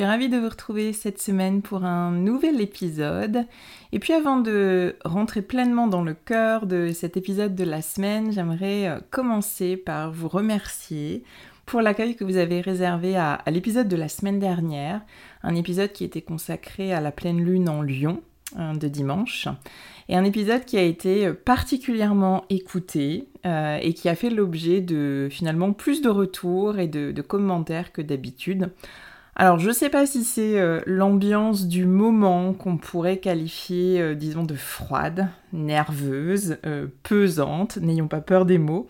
Suis ravie de vous retrouver cette semaine pour un nouvel épisode. Et puis avant de rentrer pleinement dans le cœur de cet épisode de la semaine, j'aimerais euh, commencer par vous remercier pour l'accueil que vous avez réservé à, l'épisode de la semaine dernière, un épisode qui était consacré à la pleine lune en Lyon hein, de dimanche, et un épisode qui a été particulièrement écouté euh, et qui a fait l'objet de finalement plus de retours et de commentaires que d'habitude. Alors je ne sais pas si c'est euh, l'ambiance du moment qu'on pourrait qualifier, euh, disons, de froide, nerveuse, euh, pesante, n'ayons pas peur des mots,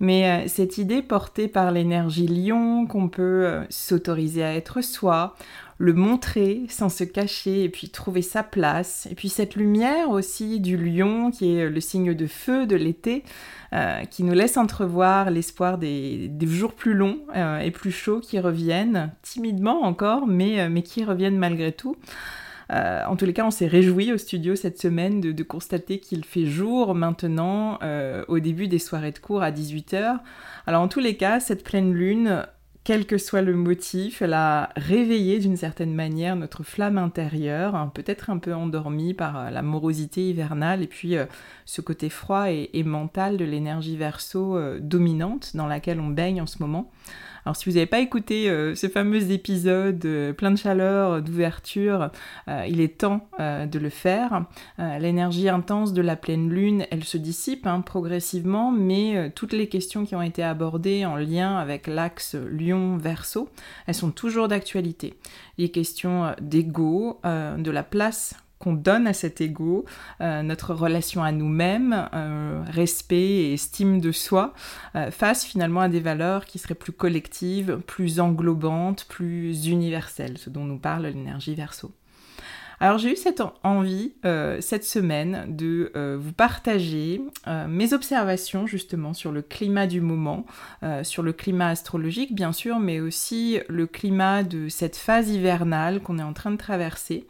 mais cette idée portée par l'énergie lion qu'on peut s'autoriser à être soi, le montrer sans se cacher et puis trouver sa place. Et puis cette lumière aussi du lion qui est le signe de feu de l'été, euh, qui nous laisse entrevoir l'espoir des, jours plus longs euh, et plus chauds qui reviennent, timidement encore, mais, euh, mais qui reviennent malgré tout. en tous les cas, on s'est réjoui au studio cette semaine de, de constater qu'il fait jour maintenant au début des soirées de cours à 18h. Alors en tous les cas, cette pleine lune quel que soit le motif, elle a réveillé d'une certaine manière notre flamme intérieure, hein, peut-être un peu endormie par euh, la morosité hivernale et puis euh, ce côté froid et, mental de l'énergie verso euh, dominante dans laquelle on baigne en ce moment. Alors si vous n'avez pas écouté euh, ce fameux épisode euh, plein de chaleur, euh, d'ouverture, il est temps de le faire. L'énergie intense de la pleine lune, elle se dissipe hein, progressivement, mais toutes les questions qui ont été abordées en lien avec l'axe Lion-Verseau, elles sont toujours d'actualité. Les questions d'ego, de la place donne à cet ego, euh, notre relation à nous-mêmes, euh, respect et estime de soi, euh, face finalement à des valeurs qui seraient plus collectives, plus englobantes, plus universelles, ce dont nous parle l'énergie verso. Alors j'ai eu cette envie cette semaine de vous partager mes observations justement sur le climat du moment, sur le climat astrologique bien sûr, mais aussi le climat de cette phase hivernale qu'on est en train de traverser.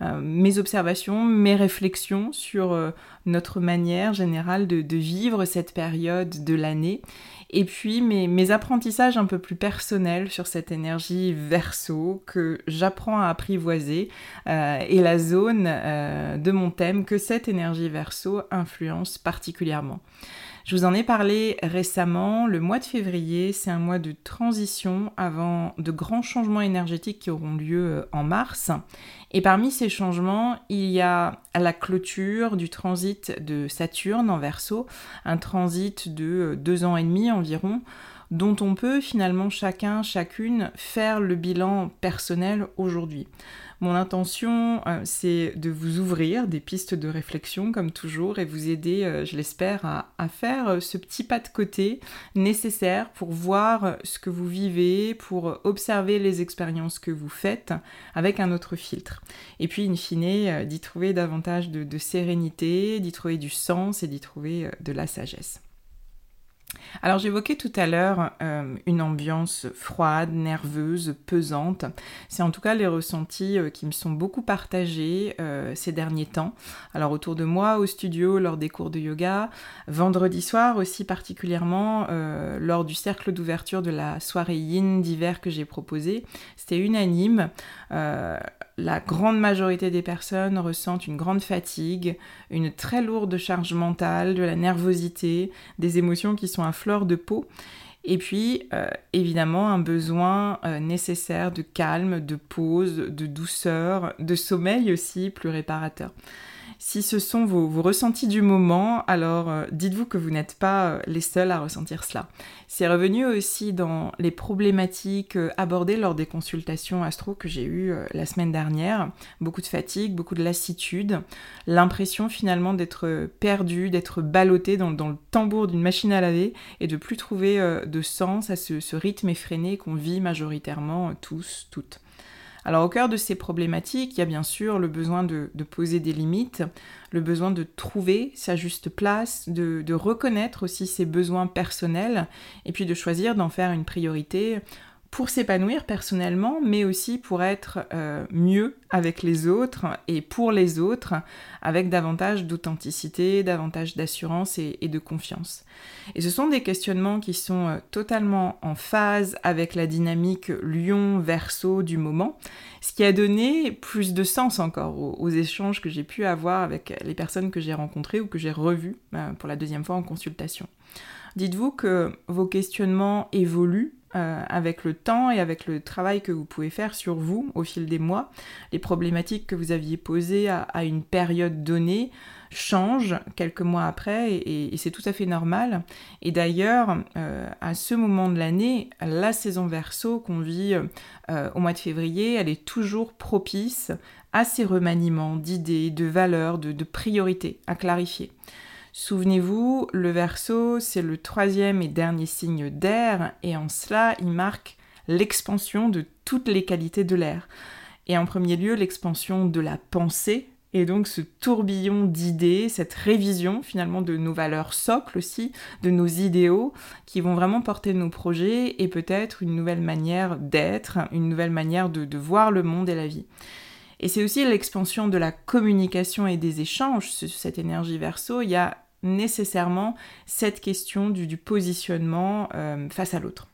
Euh, mes observations, mes réflexions sur euh, notre manière générale de, vivre cette période de l'année. Et puis mes, apprentissages un peu plus personnels sur cette énergie verso que j'apprends à apprivoiser euh, et la zone de mon thème que cette énergie verso influence particulièrement. Je vous en ai parlé récemment, le mois de février, c'est un mois de transition avant de grands changements énergétiques qui auront lieu en mars. Et parmi ces changements, il y a la clôture du transit de Saturne en verso, un transit de euh, deux ans et demi environ, dont on peut finalement chacun, chacune faire le bilan personnel aujourd'hui. Mon intention, euh, c'est de vous ouvrir des pistes de réflexion, comme toujours, et vous aider, euh, je l'espère, à, faire euh, ce petit pas de côté nécessaire pour voir ce que vous vivez, pour observer les expériences que vous faites avec un autre filtre. Et puis, in fine, d'y trouver davantage de sérénité, d'y trouver du sens et d'y trouver de la sagesse. Alors j'évoquais tout à l'heure euh, une ambiance froide, nerveuse, pesante. C'est en tout cas les ressentis euh, qui me sont beaucoup partagés euh, ces derniers temps. Alors autour de moi, au studio, lors des cours de yoga, vendredi soir aussi particulièrement, lors du cercle d'ouverture de la soirée yin d'hiver que j'ai proposé, c'était unanime la grande majorité des personnes ressentent une grande fatigue, une très lourde charge mentale, de la nervosité, des émotions qui sont à fleur de peau. Et puis, euh, évidemment, un besoin euh, nécessaire de calme, de pause, de douceur, de sommeil aussi plus réparateur. Si ce sont vos, ressentis du moment, alors euh, dites-vous que vous n'êtes pas euh, les seuls à ressentir cela. C'est revenu aussi dans les problématiques euh, abordées lors des consultations astro que j'ai eues la semaine dernière. Beaucoup de fatigue, beaucoup de lassitude, l'impression finalement d'être perdu, d'être ballotté dans, le tambour d'une machine à laver et de plus trouver de sens à ce, ce rythme effréné qu'on vit majoritairement tous, toutes. Alors au cœur de ces problématiques, il y a bien sûr le besoin de, poser des limites, le besoin de trouver sa juste place, de, reconnaître aussi ses besoins personnels, et puis de choisir d'en faire une priorité pour s'épanouir personnellement, mais aussi pour être euh, mieux avec les autres et pour les autres, avec davantage d'authenticité, davantage d'assurance et, de confiance. Et ce sont des questionnements qui sont euh, totalement en phase avec la dynamique lion-verso du moment, ce qui a donné plus de sens encore aux, échanges que j'ai pu avoir avec les personnes que j'ai rencontrées ou que j'ai revues euh, pour la deuxième fois en consultation. Dites-vous que vos questionnements évoluent euh, avec le temps et avec le travail que vous pouvez faire sur vous au fil des mois. Les problématiques que vous aviez posées à, une période donnée changent quelques mois après et, c'est tout à fait normal. Et d'ailleurs, euh, à ce moment de l'année, la saison verso qu'on vit euh, au mois de février, elle est toujours propice à ces remaniements d'idées, de valeurs, de priorités à clarifier. Souvenez-vous, le verso, c'est le troisième et dernier signe d'air, et en cela, il marque l'expansion de toutes les qualités de l'air. Et en premier lieu, l'expansion de la pensée, et donc ce tourbillon d'idées, cette révision finalement de nos valeurs socles aussi, de nos idéaux, qui vont vraiment porter nos projets et peut-être une nouvelle manière d'être, une nouvelle manière de, de voir le monde et la vie. Et c'est aussi l'expansion de la communication et des échanges, cette énergie verso. Il y a nécessairement cette question du, positionnement euh, face à l'autre.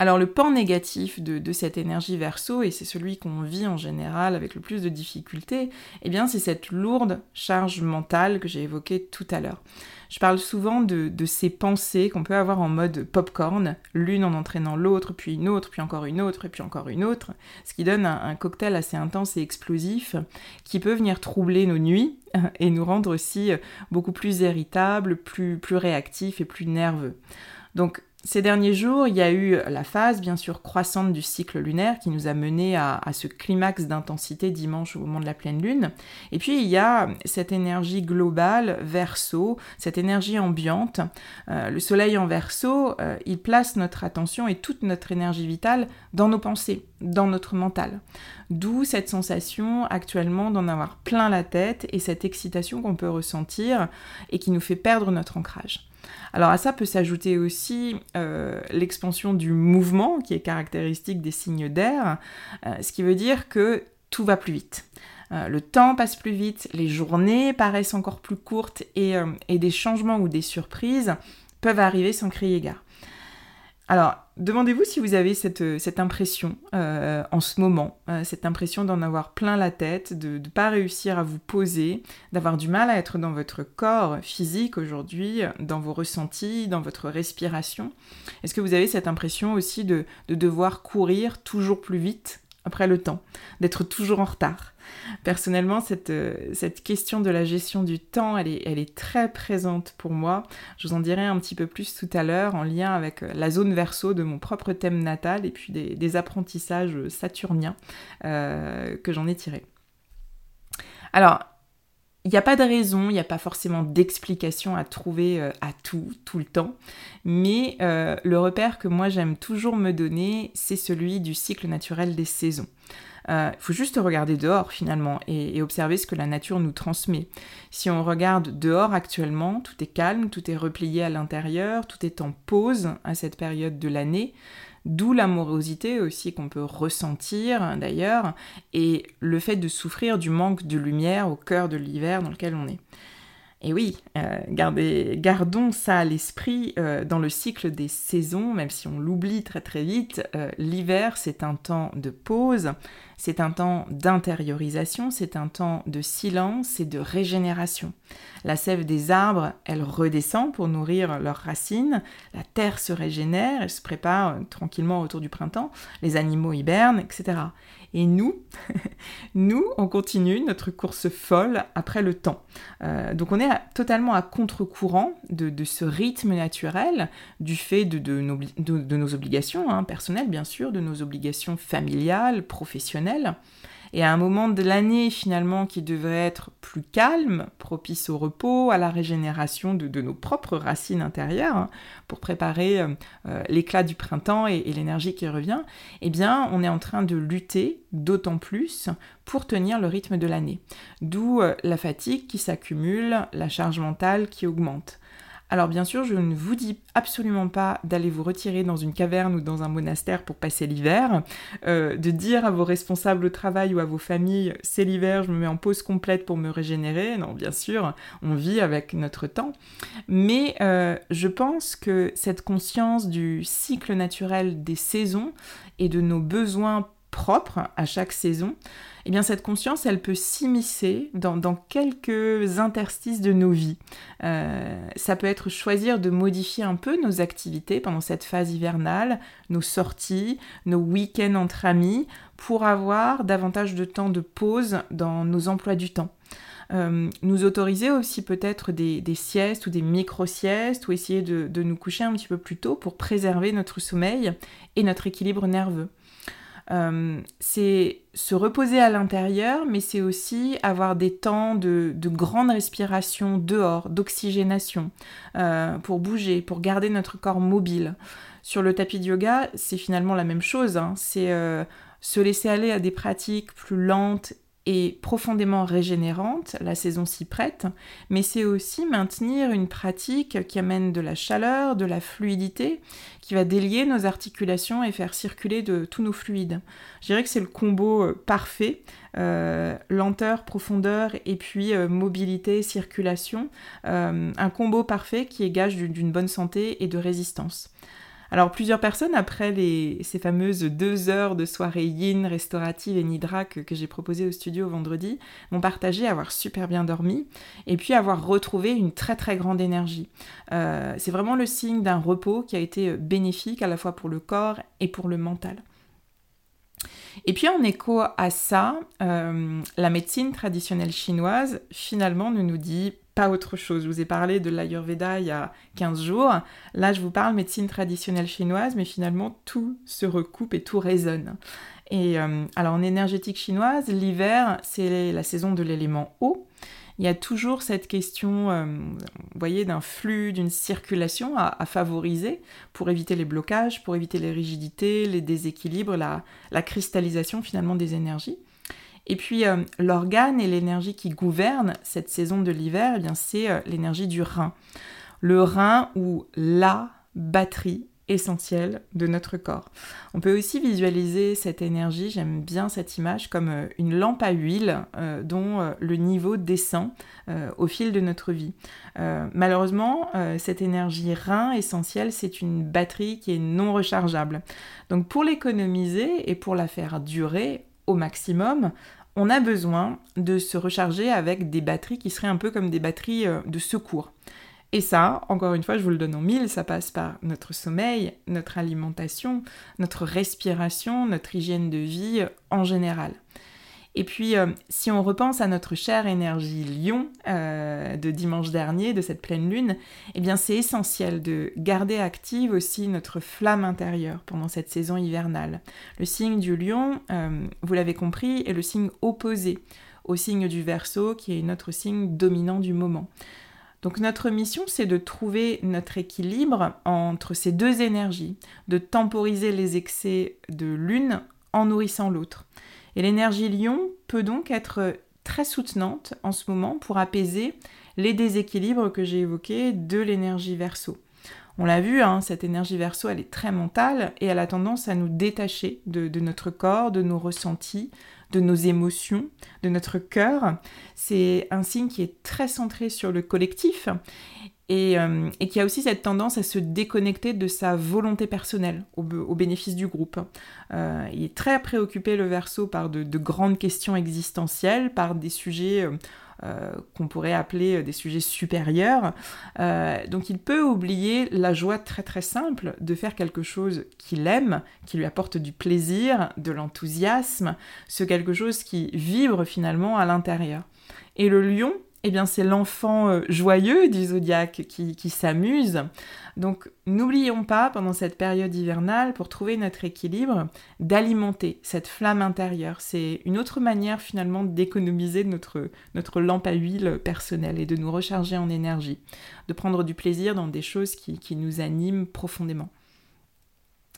Alors le pan négatif de, cette énergie verso, et c'est celui qu'on vit en général avec le plus de difficultés, eh bien c'est cette lourde charge mentale que j'ai évoquée tout à l'heure. Je parle souvent de, ces pensées qu'on peut avoir en mode popcorn, l'une en entraînant l'autre, puis une autre, puis encore une autre, et puis encore une autre, ce qui donne un, cocktail assez intense et explosif qui peut venir troubler nos nuits et nous rendre aussi beaucoup plus irritables, plus, plus réactifs et plus nerveux. Donc ces derniers jours, il y a eu la phase, bien sûr, croissante du cycle lunaire qui nous a mené à, ce climax d'intensité dimanche au moment de la pleine lune. Et puis, il y a cette énergie globale, verso, cette énergie ambiante. Euh, le soleil en verso, euh, il place notre attention et toute notre énergie vitale dans nos pensées, dans notre mental. D'où cette sensation actuellement d'en avoir plein la tête et cette excitation qu'on peut ressentir et qui nous fait perdre notre ancrage. Alors à ça peut s'ajouter aussi euh, l'expansion du mouvement qui est caractéristique des signes d'air, euh, ce qui veut dire que tout va plus vite. Euh, le temps passe plus vite, les journées paraissent encore plus courtes et, des changements ou des surprises peuvent arriver sans crier gare. Demandez-vous si vous avez cette, euh, impression euh, en ce moment, euh, cette impression d'en avoir plein la tête, de ne pas réussir à vous poser, d'avoir du mal à être dans votre corps physique aujourd'hui, dans vos ressentis, dans votre respiration. Est-ce que vous avez cette impression aussi de devoir courir toujours plus vite? Après le temps, d'être toujours en retard Personnellement, euh, cette, question de la gestion du temps, elle est, très présente pour moi. Je vous en dirai un petit peu plus tout à l'heure en lien avec euh, la zone verso de mon propre thème natal et puis des, apprentissages saturniens euh, que j'en ai tirés. Alors, il n'y a pas de raison, il n'y a pas forcément d'explication à trouver à tout, tout le temps, mais le repère que moi j'aime toujours me donner, c'est celui du cycle naturel des saisons. Il faut juste regarder dehors finalement et, observer ce que la nature nous transmet. Si on regarde dehors actuellement, tout est calme, tout est replié à l'intérieur, tout est en pause à cette période de l'année. D'où l'amorosité aussi qu'on peut ressentir d'ailleurs, et le fait de souffrir du manque de lumière au cœur de l'hiver dans lequel on est. Et oui, euh, gardons ça à l'esprit euh, dans le cycle des saisons, même si on l'oublie très très vite, euh, l'hiver c'est un temps de pause, c'est un temps d'intériorisation, c'est un temps de silence et de régénération. La sève des arbres, elle redescend pour nourrir leurs racines, la terre se régénère, elle se prépare tranquillement autour du printemps, les animaux hibernent, etc. Et nous, nous, on continue notre course folle après le temps. Euh, donc on est totalement à contre-courant de, ce rythme naturel, du fait de, nos, obligations hein, personnelles, bien sûr, de nos obligations familiales, professionnelles. Et à un moment de l'année finalement qui devrait être plus calme, propice au repos, à la régénération de, nos propres racines intérieures, hein, pour préparer euh, euh, l'éclat du printemps et, l'énergie qui revient, eh bien on est en train de lutter d'autant plus pour tenir le rythme de l'année. D'où euh, la fatigue qui s'accumule, la charge mentale qui augmente. Alors bien sûr, je ne vous dis absolument pas d'aller vous retirer dans une caverne ou dans un monastère pour passer l'hiver, euh, de dire à vos responsables au travail ou à vos familles c'est l'hiver, je me mets en pause complète pour me régénérer. Non, bien sûr, on vit avec notre temps. Mais euh, je pense que cette conscience du cycle naturel des saisons et de nos besoins propres à chaque saison, eh bien cette conscience, elle peut s'immiscer dans, quelques interstices de nos vies. Euh, ça peut être choisir de modifier un peu nos activités pendant cette phase hivernale, nos sorties, nos week-ends entre amis, pour avoir davantage de temps de pause dans nos emplois du temps. Euh, nous autoriser aussi peut-être des, siestes ou des micro-siestes ou essayer de, nous coucher un petit peu plus tôt pour préserver notre sommeil et notre équilibre nerveux. Euh, c'est se reposer à l'intérieur, mais c'est aussi avoir des temps de, grande respiration dehors, d'oxygénation, euh, pour bouger, pour garder notre corps mobile. Sur le tapis de yoga, c'est finalement la même chose. Hein. C'est euh, se laisser aller à des pratiques plus lentes et profondément régénérante, la saison s'y prête, mais c'est aussi maintenir une pratique qui amène de la chaleur, de la fluidité, qui va délier nos articulations et faire circuler de tous nos fluides. Je dirais que c'est le combo euh, parfait, euh, lenteur, profondeur et puis euh, mobilité, circulation, un combo parfait qui est gage d'une bonne santé et de résistance. Alors plusieurs personnes, après ces fameuses deux heures de soirée yin, restaurative et nidra que, j'ai proposées au studio vendredi, m'ont partagé avoir super bien dormi et puis avoir retrouvé une très très grande énergie. Euh, c'est vraiment le signe d'un repos qui a été bénéfique à la fois pour le corps et pour le mental. Et puis en écho à ça, euh, la médecine traditionnelle chinoise finalement nous dit pas autre chose. Je vous ai parlé de l'Ayurveda il y a 15 jours. Là, je vous parle médecine traditionnelle chinoise, mais finalement, tout se recoupe et tout résonne. Et euh, alors, en énergétique chinoise, l'hiver, c'est la saison de l'élément eau. Il y a toujours cette question, euh, vous voyez, d'un flux, d'une circulation à, favoriser pour éviter les blocages, pour éviter les rigidités, les déséquilibres, la, la cristallisation finalement des énergies. Et puis euh, l'organe et l'énergie qui gouverne cette saison de l'hiver, eh bien c'est euh, l'énergie du rein. Le rein ou la batterie essentielle de notre corps. On peut aussi visualiser cette énergie, j'aime bien cette image, comme euh, une lampe à huile dont le niveau descend au fil de notre vie. malheureusement, cette énergie rein essentielle, c'est une batterie qui est non rechargeable. Donc pour l'économiser et pour la faire durer au maximum, on a besoin de se recharger avec des batteries qui seraient un peu comme des batteries euh, de secours. Et ça, encore une fois, je vous le donne en mille, ça passe par notre sommeil, notre alimentation, notre respiration, notre hygiène de vie euh, en général. Et puis, euh, si on repense à notre chère énergie lion euh, de dimanche dernier, de cette pleine lune, eh bien c'est essentiel de garder active aussi notre flamme intérieure pendant cette saison hivernale. Le signe du lion, euh, vous l'avez compris, est le signe opposé au signe du verso, qui est notre signe dominant du moment. Donc notre mission, c'est de trouver notre équilibre entre ces deux énergies, de temporiser les excès de l'une en nourrissant l'autre. Et l'énergie lion peut donc être très soutenante en ce moment pour apaiser les déséquilibres que j'ai évoqués de l'énergie verso. On l'a vu, hein, cette énergie verso, elle est très mentale et elle a tendance à nous détacher de, notre corps, de nos ressentis, de nos émotions, de notre cœur. C'est un signe qui est très centré sur le collectif et, euh, qui a aussi cette tendance à se déconnecter de sa volonté personnelle au, bénéfice du groupe. Euh, il est très préoccupé, le verso, par de, grandes questions existentielles, par des sujets... Euh, euh, qu'on pourrait appeler des sujets supérieurs. Euh, donc il peut oublier la joie très très simple de faire quelque chose qu'il aime, qui lui apporte du plaisir, de l'enthousiasme, ce quelque chose qui vibre finalement à l'intérieur. Et le lion, eh bien c'est l'enfant euh, joyeux du zodiaque qui, s'amuse. Donc n'oublions pas pendant cette période hivernale, pour trouver notre équilibre, d'alimenter cette flamme intérieure. C'est une autre manière finalement d'économiser notre, notre lampe à huile personnelle et de nous recharger en énergie, de prendre du plaisir dans des choses qui, qui nous animent profondément.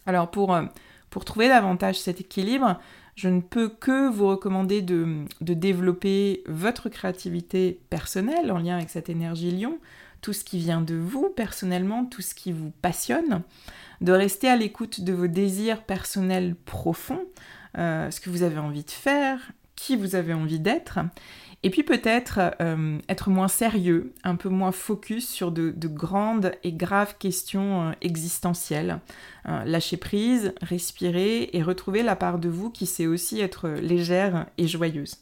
Alors pour, euh, pour trouver davantage cet équilibre, je ne peux que vous recommander de, développer votre créativité personnelle en lien avec cette énergie lion, tout ce qui vient de vous personnellement, tout ce qui vous passionne, de rester à l'écoute de vos désirs personnels profonds, euh, ce que vous avez envie de faire, qui vous avez envie d'être, et puis peut-être euh, être moins sérieux, un peu moins focus sur de, grandes et graves questions euh, existentielles. Euh, lâcher prise, respirer et retrouver la part de vous qui sait aussi être légère et joyeuse.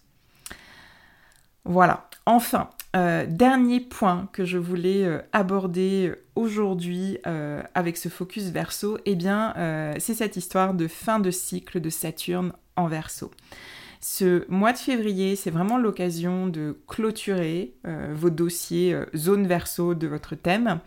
Voilà. Enfin, dernier point que je voulais aborder aujourd'hui avec ce focus verso, eh bien, c'est cette histoire de fin de cycle de Saturne en verso. Ce mois de février, c'est vraiment l'occasion de clôturer euh, vos dossiers euh, zone verso de votre thème.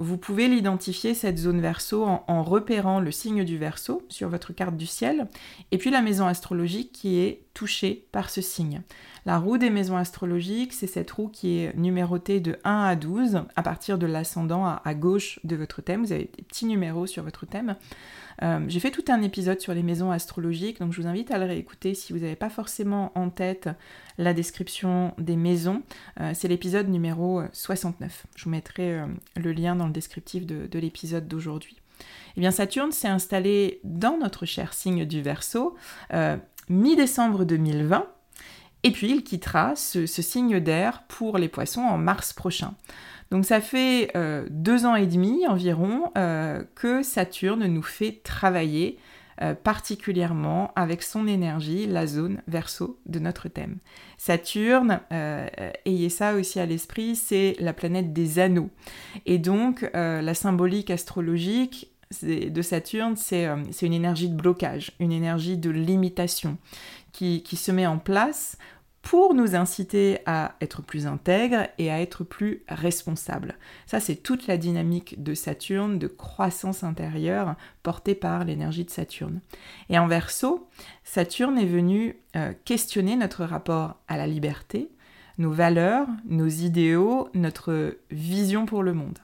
Vous pouvez l'identifier, cette zone verso, en, repérant le signe du verso sur votre carte du ciel, et puis la maison astrologique qui est touchée par ce signe. La roue des maisons astrologiques, c'est cette roue qui est numérotée de 1 à 12 à partir de l'ascendant à gauche de votre thème. Vous avez des petits numéros sur votre thème. Euh, j'ai fait tout un épisode sur les maisons astrologiques, donc je vous invite à le réécouter si vous n'avez pas forcément en tête la description des maisons. Euh, c'est l'épisode numéro 69. Je vous mettrai euh, le lien dans le descriptif de, l'épisode d'aujourd'hui. Eh bien, Saturne s'est installé dans notre cher signe du Verseau mi-décembre 2020. Et puis il quittera ce signe d'air pour les poissons en mars prochain. Donc ça fait euh, deux ans et demi environ euh, que Saturne nous fait travailler euh, particulièrement avec son énergie la zone verso de notre thème. Saturne, ayez ça aussi à l'esprit, c'est la planète des anneaux. Et donc la symbolique astrologique de Saturne, c'est une énergie de blocage, une énergie de limitation qui se met en place pour nous inciter à être plus intègres et à être plus responsables. Ça, c'est toute la dynamique de Saturne, de croissance intérieure portée par l'énergie de Saturne. Et en verso, Saturne est venu euh, questionner notre rapport à la liberté, nos valeurs, nos idéaux, notre vision pour le monde.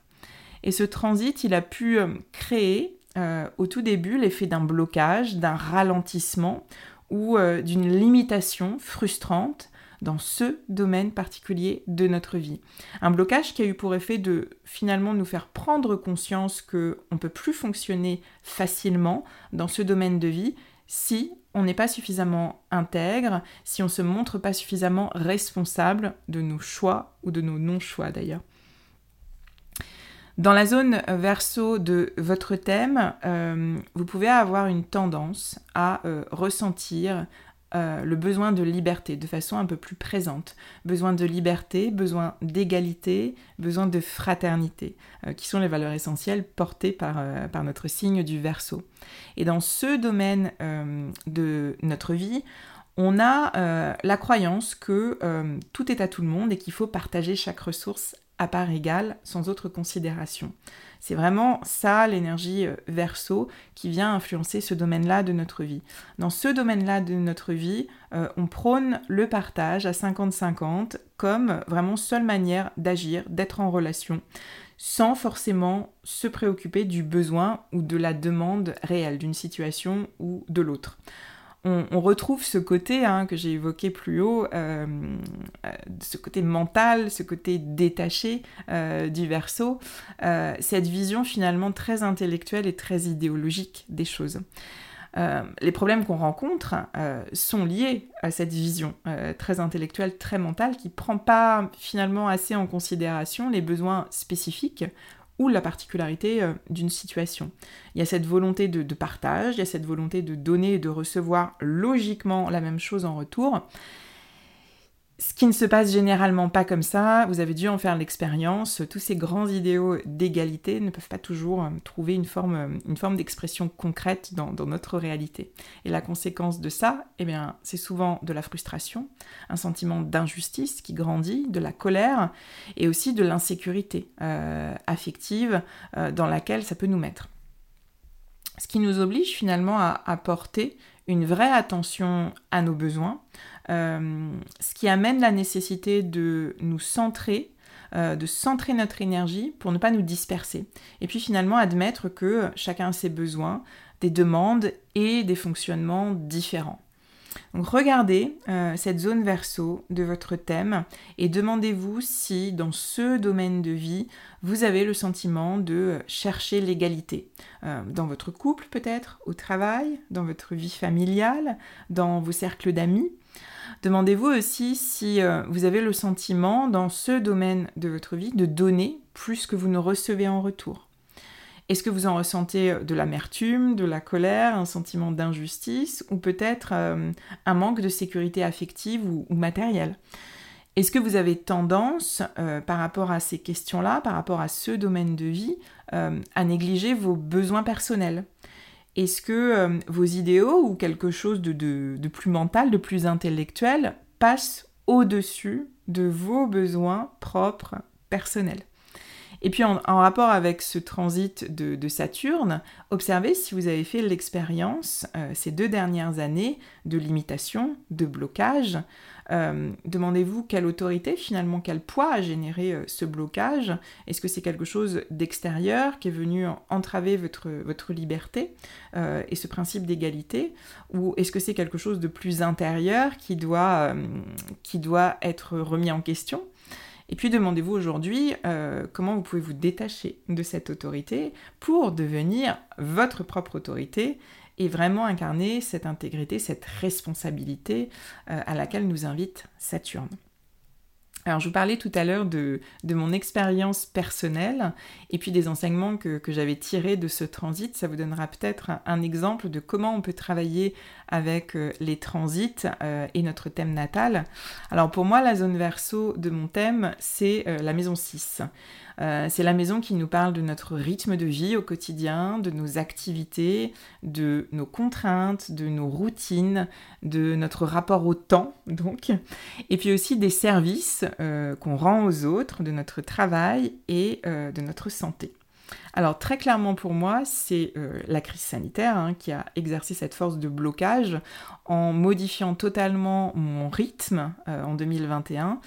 Et ce transit, il a pu euh, créer euh, au tout début l'effet d'un blocage, d'un ralentissement ou d'une limitation frustrante dans ce domaine particulier de notre vie. Un blocage qui a eu pour effet de finalement nous faire prendre conscience que on peut plus fonctionner facilement dans ce domaine de vie si on n'est pas suffisamment intègre, si on ne se montre pas suffisamment responsable de nos choix ou de nos non-choix d'ailleurs. Dans la zone verso de votre thème, euh, vous pouvez avoir une tendance à euh, ressentir euh, le besoin de liberté de façon un peu plus présente. Besoin de liberté, besoin d'égalité, besoin de fraternité, euh, qui sont les valeurs essentielles portées par, euh, par notre signe du verso. Et dans ce domaine de notre vie, on a la croyance que tout est à tout le monde et qu'il faut partager chaque ressource à part égale, sans autre considération. C'est vraiment ça l'énergie euh, verso qui vient influencer ce domaine-là de notre vie. Dans ce domaine-là de notre vie, euh, on prône le partage à 50-50 comme vraiment seule manière d'agir, d'être en relation, sans forcément se préoccuper du besoin ou de la demande réelle d'une situation ou de l'autre. On, retrouve ce côté hein, que j'ai évoqué plus haut, euh, euh, ce côté mental, ce côté détaché euh, du verso, cette vision finalement très intellectuelle et très idéologique des choses. les problèmes qu'on rencontre sont liés à cette vision très intellectuelle, très mentale, qui ne prend pas finalement assez en considération les besoins spécifiques ou la particularité euh, d'une situation. Il y a cette volonté de, partage, il y a cette volonté de donner et de recevoir logiquement la même chose en retour, ce qui ne se passe généralement pas comme ça, vous avez dû en faire l'expérience, tous ces grands idéaux d'égalité ne peuvent pas toujours euh, trouver une forme, euh, une forme d'expression concrète dans, notre réalité. Et la conséquence de ça, eh bien, c'est souvent de la frustration, un sentiment d'injustice qui grandit, de la colère et aussi de l'insécurité euh, affective dans laquelle ça peut nous mettre. Ce qui nous oblige finalement à, à porter une vraie attention à nos besoins, euh, ce qui amène la nécessité de nous centrer euh, de centrer notre énergie pour ne pas nous disperser. Et puis finalement admettre que chacun a ses besoins, des demandes et des fonctionnements différents. Donc regardez euh, cette zone verso de votre thème et demandez-vous si dans ce domaine de vie, vous avez le sentiment de chercher l'égalité. Euh, dans votre couple peut-être, au travail, dans votre vie familiale, dans vos cercles d'amis. Demandez-vous aussi si euh, vous avez le sentiment dans ce domaine de votre vie de donner plus que vous ne recevez en retour. Est-ce que vous en ressentez euh, de l'amertume, de la colère, un sentiment d'injustice ou peut-être euh, un manque de sécurité affective ou, matérielle Est-ce que vous avez tendance, euh, par rapport à ces questions-là, par rapport à ce domaine de vie, à négliger vos besoins personnels? Est-ce que vos idéaux ou quelque chose de plus mental, de plus intellectuel, passe au-dessus de vos besoins propres personnels? Et puis en, rapport avec ce transit de, Saturne, observez si vous avez fait l'expérience euh, ces deux dernières années de limitation, de blocage. Euh, demandez-vous quelle autorité, finalement, quel poids a généré euh, ce blocage. Est-ce que c'est quelque chose d'extérieur qui est venu entraver votre, votre liberté et ce principe d'égalité? Ou est-ce que c'est quelque chose de plus intérieur qui doit, qui doit être remis en question? Et puis demandez-vous aujourd'hui euh, comment vous pouvez vous détacher de cette autorité pour devenir votre propre autorité et vraiment incarner cette intégrité, cette responsabilité euh, à laquelle nous invite Saturne. Alors je vous parlais tout à l'heure de, mon expérience personnelle et puis des enseignements que, j'avais tirés de ce transit. Ça vous donnera peut-être un, exemple de comment on peut travailler avec euh, les transits euh, et notre thème natal. Alors pour moi, la zone verso de mon thème, c'est euh, la maison 6. Euh, c'est la maison qui nous parle de notre rythme de vie au quotidien, de nos activités, de nos contraintes, de nos routines, de notre rapport au temps, donc, et puis aussi des services euh, qu'on rend aux autres, de notre travail et euh, de notre santé. Alors très clairement pour moi, c'est euh, la crise sanitaire hein, qui a exercé cette force de blocage en modifiant totalement mon rythme euh, en 2021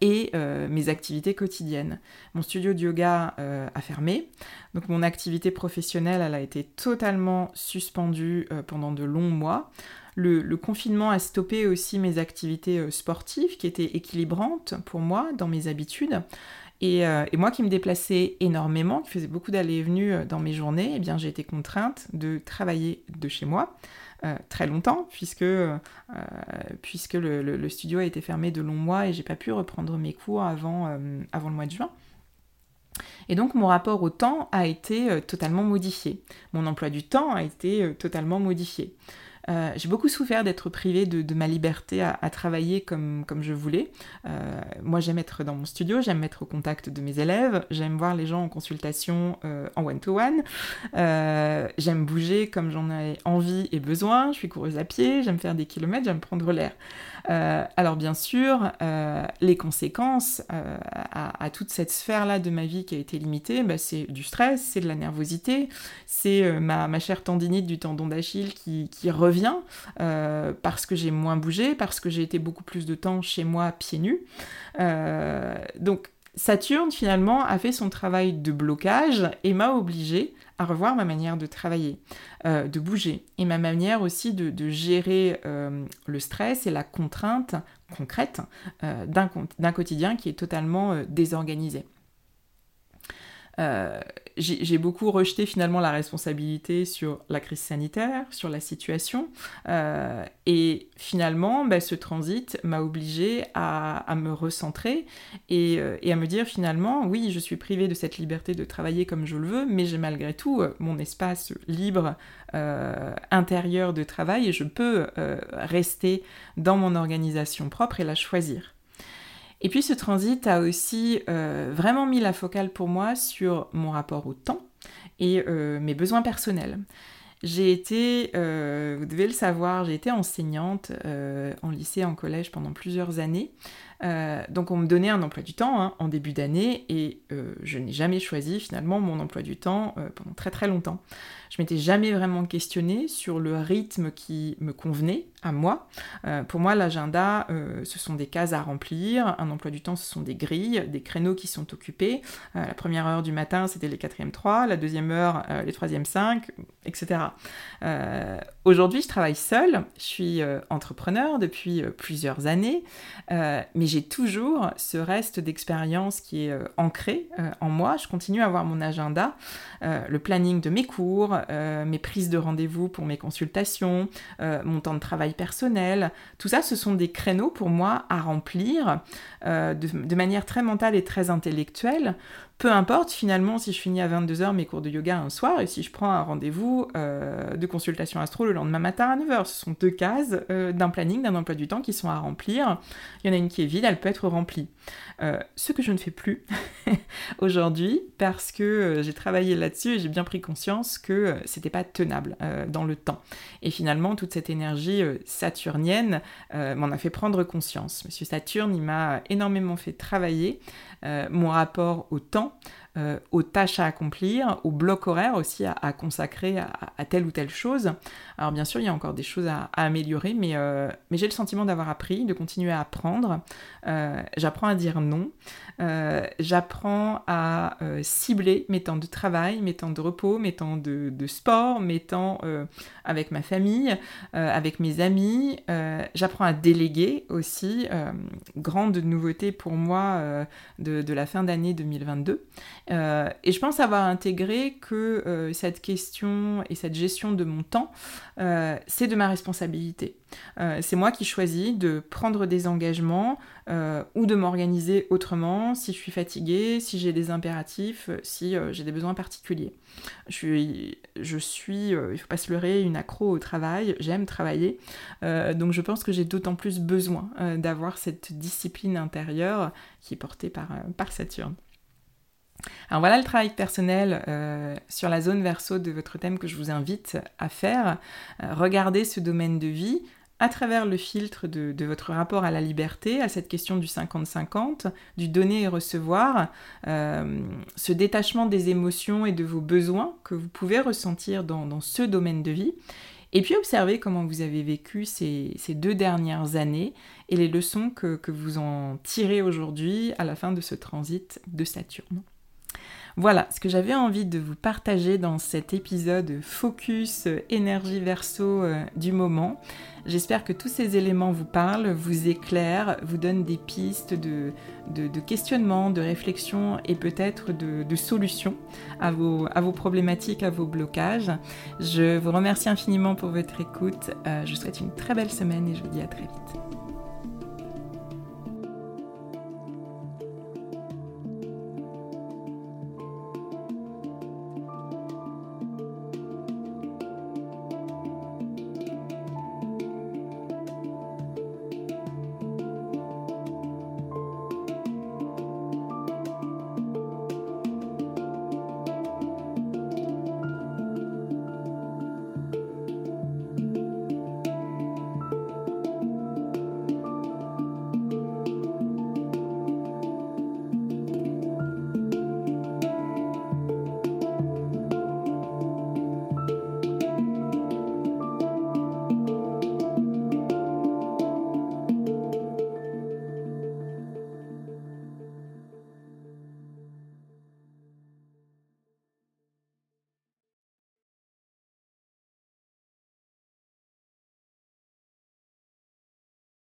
et euh, mes activités quotidiennes. Mon studio de yoga a fermé, donc mon activité professionnelle elle a été totalement suspendue pendant de longs mois. le, confinement a stoppé aussi mes activités sportives qui étaient équilibrantes pour moi dans mes habitudes. Euh, et, moi qui me déplaçais énormément, qui faisais beaucoup d'allées et venues euh, dans mes journées, eh bien j'ai été contrainte de travailler de chez moi euh, très longtemps, puisque, puisque le, studio a été fermé de longs mois et j'ai pas pu reprendre mes cours avant, avant le mois de juin. Et donc mon rapport au temps a été totalement modifié. Mon emploi du temps a été totalement modifié. Euh, j'ai beaucoup souffert d'être privée de, ma liberté à, travailler comme, comme je voulais. Euh, moi, j'aime être dans mon studio, j'aime être au contact de mes élèves, j'aime voir les gens en consultation euh, en one-to-one, j'aime bouger comme j'en ai envie et besoin, je suis coureuse à pied, j'aime faire des kilomètres, j'aime prendre l'air. alors bien sûr, les conséquences à, toute cette sphère-là de ma vie qui a été limitée, bah, c'est du stress, c'est de la nervosité, c'est ma, ma, chère tendinite du tendon d'Achille qui, qui revient euh, parce que j'ai moins bougé, parce que j'ai été beaucoup plus de temps chez moi pieds nus. Euh, donc Saturne finalement a fait son travail de blocage et m'a obligé à revoir ma manière de travailler, de bouger, et ma manière aussi de, gérer le stress et la contrainte concrète d'un quotidien qui est totalement désorganisé. Euh, j'ai beaucoup rejeté finalement la responsabilité sur la crise sanitaire, sur la situation. Euh, et finalement, bah, ce transit m'a obligé à, me recentrer euh, et, à me dire finalement, oui, je suis privée de cette liberté de travailler comme je le veux, mais j'ai malgré tout mon espace libre intérieur de travail et je peux rester dans mon organisation propre et la choisir. Et puis ce transit a aussi euh, vraiment mis la focale pour moi sur mon rapport au temps et euh, mes besoins personnels. J'ai été, euh, vous devez le savoir, j'ai été enseignante en lycée, en collège pendant plusieurs années. Donc on me donnait un emploi du temps hein, en début d'année et je n'ai jamais choisi finalement mon emploi du temps pendant très très longtemps. Je m'étais jamais vraiment questionnée sur le rythme qui me convenait à moi. Euh, pour moi, l'agenda, euh, ce sont des cases à remplir. Un emploi du temps, ce sont des grilles, des créneaux qui sont occupés. Euh, la première heure du matin, c'était les quatrièmes 3, la deuxième heure, les troisièmes 5, etc. Aujourd'hui, je travaille seule. Je suis entrepreneur depuis plusieurs années, mais j'ai toujours ce reste d'expérience qui est ancré en moi. Je continue à avoir mon agenda, le planning de mes cours, mes prises de rendez-vous pour mes consultations, mon temps de travail personnel. Tout ça, ce sont des créneaux pour moi à remplir euh, de, manière très mentale et très intellectuelle peu importe finalement si je finis à 22h mes cours de yoga un soir et si je prends un rendez-vous euh, de consultation astro le lendemain matin à 9h. Ce sont deux cases euh, d'un planning, d'un emploi du temps qui sont à remplir. Il y en a une qui est vide, elle peut être remplie. Euh, ce que je ne fais plus aujourd'hui parce que j'ai travaillé là-dessus et j'ai bien pris conscience que c'était pas tenable dans le temps. Et finalement, toute cette énergie saturnienne m'en a fait prendre conscience. Monsieur Saturne, il m'a énormément fait travailler mon rapport au temps euh, aux tâches à accomplir, aux blocs horaires aussi à, consacrer à, telle ou telle chose. Alors bien sûr, il y a encore des choses à, améliorer, mais, euh, mais j'ai le sentiment d'avoir appris, de continuer à apprendre. Euh, j'apprends à dire non, j'apprends à cibler mes temps de travail, mes temps de repos, mes temps de, sport, mes temps avec ma famille, avec mes amis. j'apprends à déléguer aussi, grande nouveauté pour moi de, de la fin d'année 2022. Euh, et je pense avoir intégré que euh, cette question et cette gestion de mon temps, euh, c'est de ma responsabilité. c'est moi qui choisis de prendre des engagements ou de m'organiser autrement si je suis fatiguée, si j'ai des impératifs, si j'ai des besoins particuliers. Je suis, je suis il faut pas se leurrer, une accro au travail, j'aime travailler, donc je pense que j'ai d'autant plus besoin d'avoir cette discipline intérieure qui est portée par, par Saturne. Alors voilà le travail personnel euh, sur la zone verso de votre thème que je vous invite à faire. Euh, regardez ce domaine de vie à travers le filtre de, votre rapport à la liberté, à cette question du 50-50, du donner et recevoir, euh, ce détachement des émotions et de vos besoins que vous pouvez ressentir dans, ce domaine de vie. Et puis observez comment vous avez vécu ces, deux dernières années et les leçons que vous en tirez aujourd'hui à la fin de ce transit de Saturne. Voilà ce que j'avais envie de vous partager dans cet épisode focus euh, énergie verso euh, du moment. J'espère que tous ces éléments vous parlent, vous éclairent, vous donnent des pistes de, de, questionnement, de réflexion et peut-être de, solutions à vos, à vos problématiques, à vos blocages. Je vous remercie infiniment pour votre écoute. Euh, je vous souhaite une très belle semaine et je vous dis à très vite.